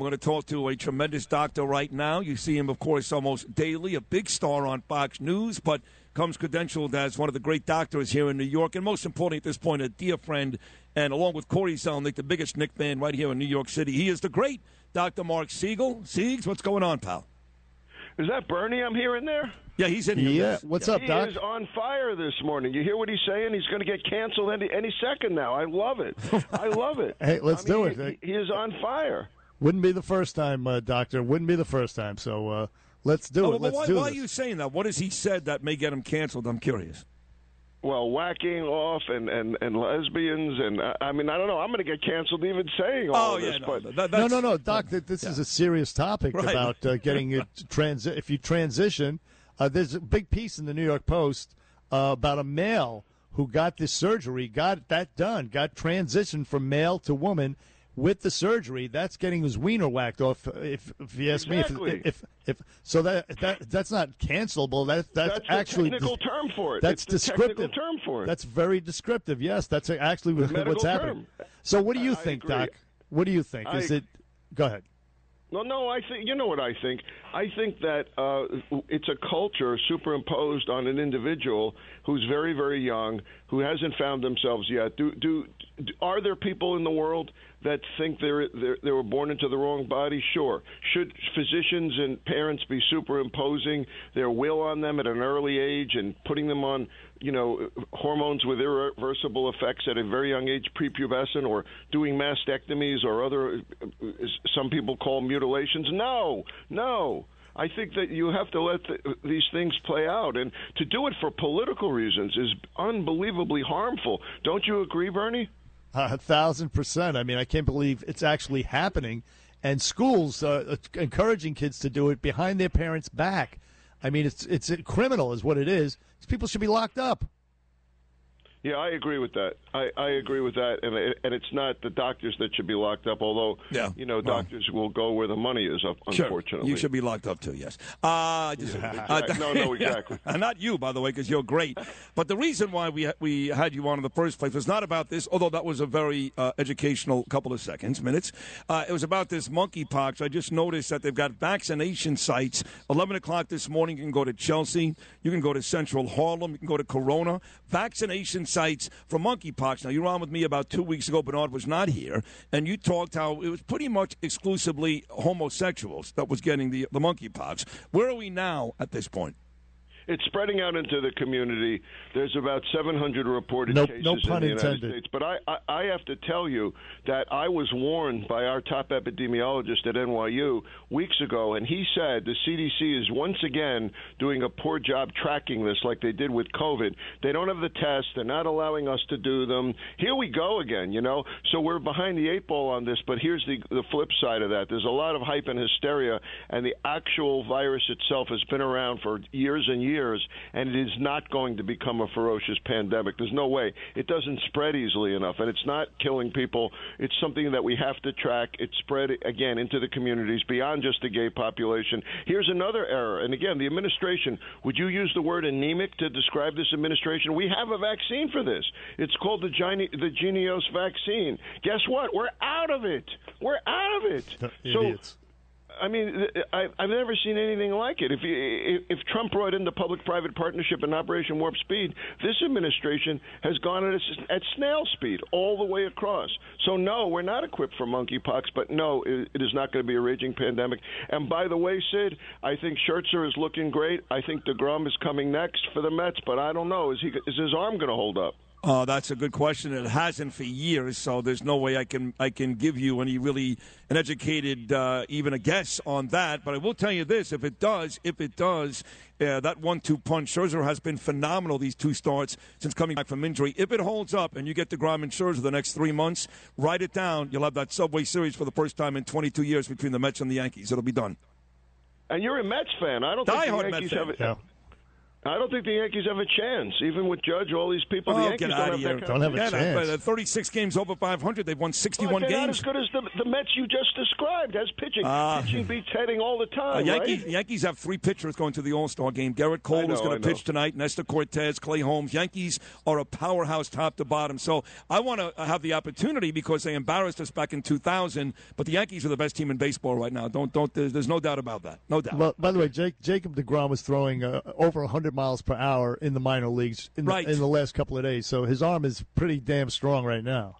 We're going to talk to a tremendous doctor right now. You see him, of course, almost daily, a big star on Fox News, but comes credentialed as one of the great doctors here in New York, and most importantly at this point, a dear friend, and along with Corey Zelnick, the biggest Knick fan right here in New York City. He is the great Dr. Marc Siegel. Siegs, what's going on, pal? Is that Bernie I'm hearing there? Yeah, he's in here. Yeah, yes. what's Yeah. up, He is on fire this morning. You hear what he's saying? He's going to get canceled any any second now. I love it. I love it. Hey, let's I mean, do it. He, he is on fire. Wouldn't be the first time, uh, Doctor. Wouldn't be the first time. So uh, let's do Oh, it. Let's why, do why this. are you saying that? What has he said that may get him canceled? I'm curious. Well, whacking off and, and, and lesbians and uh, I mean I don't know. I'm going to get canceled even saying all Oh, of yeah, this. no, but that- no, no, no, Doc. th- This is a serious topic Right. about uh, getting it transi- If you transition, uh, there's a big piece in the New York Post uh, about a male who got this surgery, got that done, got transitioned from male to woman with the surgery. That's getting his wiener whacked off. If, if you ask Exactly. me, if, if if so, that that that's not cancelable. That that's, that's actually technical term for it. That's it's the descriptive. technical term for it. That's very descriptive. Yes, that's actually what- what's happening. term. So, what do you I think, agree. Doc? What do you think? I- Is it? Go ahead. No, no. I think you know what I think. I think that uh, it's a culture superimposed on an individual who's very, very young, who hasn't found themselves yet. Do, do, do are there people in the world that think they're, they're they were born into the wrong body? Sure. Should physicians and parents be superimposing their will on them at an early age and putting them on, you know, hormones with irreversible effects at a very young age, prepubescent, or doing mastectomies or other, some people call mutilations? No, no. I think that you have to let the, these things play out, and to do it for political reasons is unbelievably harmful. Don't you agree, Bernie? A thousand percent. I mean, I can't believe it's actually happening, and schools uh, encouraging kids to do it behind their parents' back. I mean, it's it's criminal, is what it is. These people should be locked up. Yeah, I agree with that. I, I agree with that, and it, and it's not the doctors that should be locked up. Although, Yeah, you know, well. doctors will go where the money is. uh, Sure. Unfortunately, You should be locked up too, yes. Uh, just, exact- no, no, exactly. not you, by the way, because you're great. But the reason why we we had you on in the first place was not about this, although that was a very uh, educational couple of seconds, minutes. Uh, it was about this monkeypox. I just noticed that they've got vaccination sites. 11 o'clock this morning, you can go to Chelsea, you can go to Central Harlem, you can go to Corona. Vaccination sites for monkeypox. Now, you were on with me about two weeks ago. Bernard was not here, and you talked how it was pretty much exclusively homosexuals that was getting the, the monkeypox. Where are we now at this point? It's spreading out into the community. There's about 700 reported No- cases no in the United intended. States. But I, I, I have to tell you that I was warned by our top epidemiologist at NYU weeks ago, and he said the CDC is once again doing a poor job tracking this like they did with COVID. They don't have the tests. They're not allowing us to do them. Here we go again, you know? So we're behind the eight ball on this, but here's the, the flip side of that. There's a lot of hype and hysteria, and the actual virus itself has been around for years and years, and it is not going to become a ferocious pandemic. There's no way. It doesn't spread easily enough, and it's not killing people. It's something that we have to track. It's spread, again, into the communities beyond just the gay population. Here's another error, and again, the administration, would you use the word anemic to describe this administration? We have a vaccine for this. It's called the, Gene- the Jynneos vaccine. Guess what? We're out of it. We're out of it. So Idiots. I mean, I've never seen anything like it. If, you, if Trump brought in the public-private partnership and Operation Warp Speed, this administration has gone at, at snail speed all the way across. So no, we're not equipped for monkeypox. But no, it, it is not going to be a raging pandemic. And by the way, Sid, I think Scherzer is looking great. I think deGrom is coming next for the Mets, but I don't know. Is he? Is his arm going to hold up? Uh, that's a good question. It hasn't for years, so there's no way I can I can give you any really an educated uh, even a guess on that. But I will tell you this: if it does, if it does, uh, that one-two punch, Scherzer has been phenomenal these two starts since coming back from injury. If it holds up and you get deGrom and Scherzer the next three months, write it down. You'll have that Subway Series for the first time in 22 years between the Mets and the Yankees. It'll be done. And you're a Mets fan. I don't think Die the Yankees Mets have it. Yeah. I don't think the Yankees have a chance, even with Judge, all these people. the Oh, Yankees get don't out have of that here! kind Don't have a Yeah, chance. but, uh, 36 games over 500. They've won 61 Well, they're not games. as good as the, the Mets you just described as pitching. Ah. pitching beats hitting all the Uh, time, Yankees, right? Yankees have three pitchers going to the All Star game. Gerrit Cole know, is going to pitch tonight. Nestor Cortes, Clay Holmes. Yankees are a powerhouse top to bottom. So I want to have the opportunity because they embarrassed us back in 2000. But the Yankees are the best team in baseball right now. Don't don't. There's, there's no doubt about that. No doubt. Well, by the way, Jake, Jacob deGrom was throwing uh, over 100 miles per hour in the minor leagues in, Right. the, in the last couple of days. So his arm is pretty damn strong right now.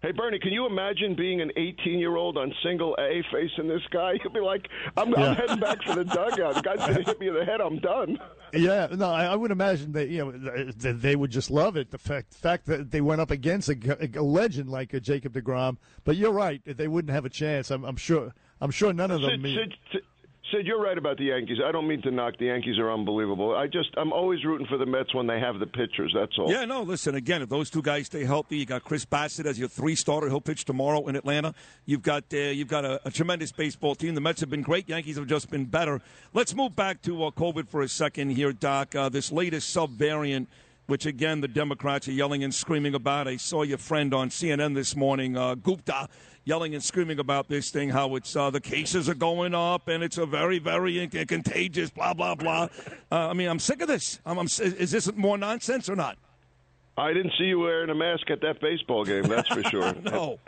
Hey, Bernie, can you imagine being an 18 year old on single A facing this guy? You'll be like, I'm, I'm heading back for the dugout. The guy's going to hit me in the head. I'm done. Yeah, no, I, I would imagine that you know th- they would just love it. The fact fact that they went up against a legend like uh, Jacob deGrom. But you're right; they wouldn't have a chance. I'm, I'm sure. I'm sure none of them. Sid, Sid, Sid, you're right about the Yankees. I don't mean to knock the Yankees are unbelievable. I just I'm always rooting for the Mets when they have the pitchers. That's all. Yeah, no, listen, again, if those two guys stay healthy, you got Chris Bassitt as your three starter. He'll pitch tomorrow in Atlanta. You've got uh, you've got a, a tremendous baseball team. The Mets have been great. Yankees have just been better. Let's move back to uh, COVID for a second here, Doc. Uh, this latest subvariant, which again the Democrats are yelling and screaming about. I saw your friend on CNN this morning, uh, Gupta, yelling and screaming about this thing, how it's uh, the cases are going up and it's a very, very in- contagious, blah blah blah. Uh, I mean, I'm sick of this. I'm, I'm, is this more nonsense or not? I didn't see you wearing a mask at that baseball game. That's for sure. No.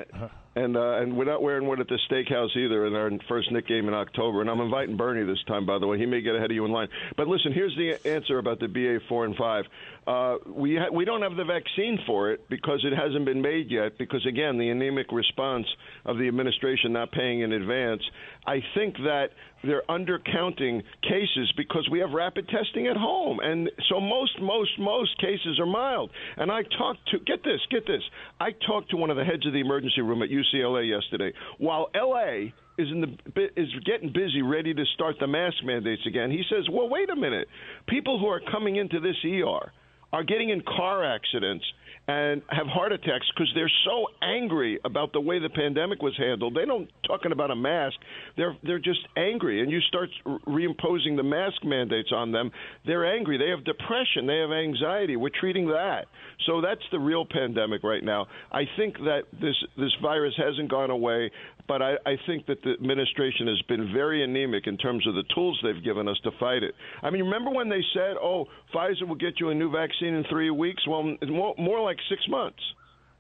And uh, and we're not wearing one at the steakhouse either in our first Knick game in October. And I'm inviting Bernie this time, by the way. He may get ahead of you in line. But listen, here's the answer about the BA four and five. Uh, we ha- we don't have the vaccine for it because it hasn't been made yet. Because again, the anemic response of the administration not paying in advance. I think that they're undercounting cases because we have rapid testing at home, and so most most most cases are mild. And I talked to get this, get this. I talked to one of the heads of the emergency room at UCLA yesterday. While LA is in the is getting busy, ready to start the mask mandates again, he says, "Well, wait a minute. People who are coming into this ER are getting in car accidents." and have heart attacks because they're so angry about the way the pandemic was handled. They don't talking about a mask. They're they're just angry, and you start reimposing the mask mandates on them. They're angry. They have depression. They have anxiety. We're treating that. So that's the real pandemic right now. I think that this this virus hasn't gone away, but I, I think that the administration has been very anemic in terms of the tools they've given us to fight it. I mean, remember when they said, "Oh, Pfizer will get you a new vaccine in three weeks"? Well, more, like six months.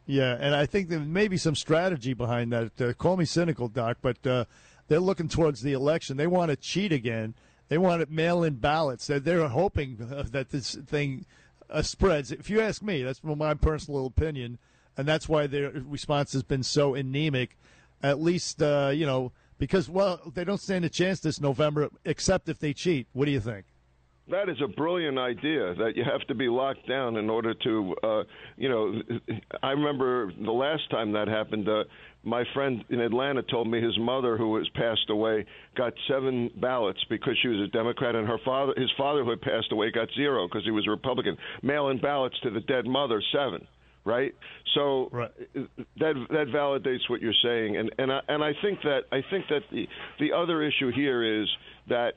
Yeah, and I think there may be some strategy behind that. Uh, call me cynical, Doc, but uh, they're looking towards the election. They want to cheat again. They want to mail in ballots. They're, they're hoping that this thing uh, spreads. If you ask me, that's my personal opinion, and that's why their response has been so anemic. At least, uh, you know, because, well, they don't stand a chance this November, except if they cheat. What do you think? That is a brilliant idea that you have to be locked down in order to, uh, you know, I remember the last time that happened. Uh, my friend in Atlanta told me his mother, who has passed away, got seven ballots because she was a Democrat, and her father, his father, who had passed away, got zero because he was a Republican. Mail-in ballots to the dead mother, seven. Right, so Right. that that validates what you're saying, and and I, and I think that I think that the the other issue here is that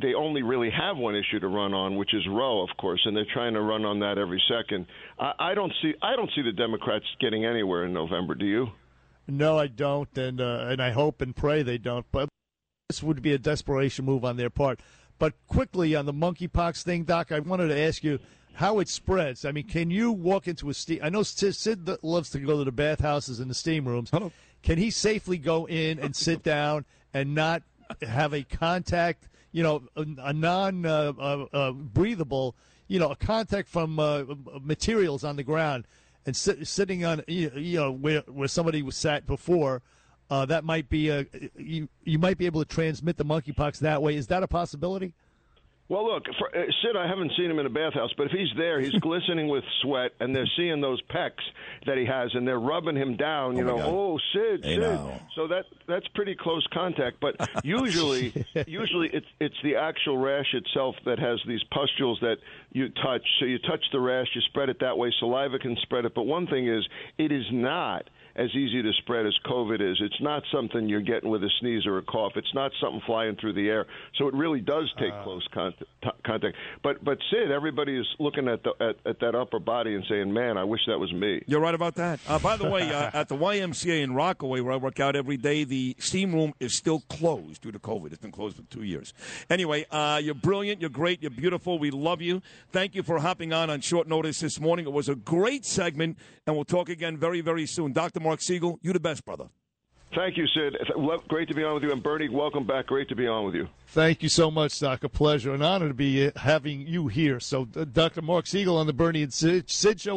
they only really have one issue to run on, which is Roe, of course, and they're trying to run on that every second. I, I don't see I don't see the Democrats getting anywhere in November. Do you? No, I don't, and uh, and I hope and pray they don't. But this would be a desperation move on their part. But quickly on the monkeypox thing, Doc, I wanted to ask you how it spreads. I mean, can you walk into a steam? I know Sid, Sid loves to go to the bathhouses and the steam rooms. Hello. Can he safely go in and sit down and not have a contact? You know, a, a non uh, uh, uh, breathable. You know, a contact from uh, materials on the ground and sit, sitting on you know where where somebody was sat before. Uh, that might be a you, you might be able to transmit the monkeypox that way. Is that a possibility? Well, look, for, uh, Sid, I haven't seen him in a bathhouse, but if he's there, he's glistening with sweat, and they're seeing those pecs that he has, and they're rubbing him down. You Oh, know, God. oh, Sid, Hey, Sid. now. So that that's pretty close contact. But usually, usually it's it's the actual rash itself that has these pustules that you touch. So you touch the rash, you spread it that way. Saliva can spread it, but one thing is, it is not as easy to spread as COVID is. It's not something you're getting with a sneeze or a cough. It's not something flying through the air. So it really does take close contact, contact. But but Sid, everybody is looking at the at, at that upper body and saying, "Man, I wish that was me." You're right about that. Uh, by the way, uh, at the YMCA in Rockaway, where I work out every day, the steam room is still closed due to COVID. It's been closed for two years. Anyway, uh, you're brilliant. You're great. You're beautiful. We love you. Thank you for hopping on on short notice this morning. It was a great segment, and we'll talk again very, very soon. Dr. Marc Siegel, you the best, brother. Thank you, Sid. Love- Great to be on with you, and Bernie, welcome back. Great to be on with you. Thank you so much, Doc. A pleasure, an honor to be uh, having you here. So, uh, Dr. Marc Siegel on the Bernie and Sid, Sid Show.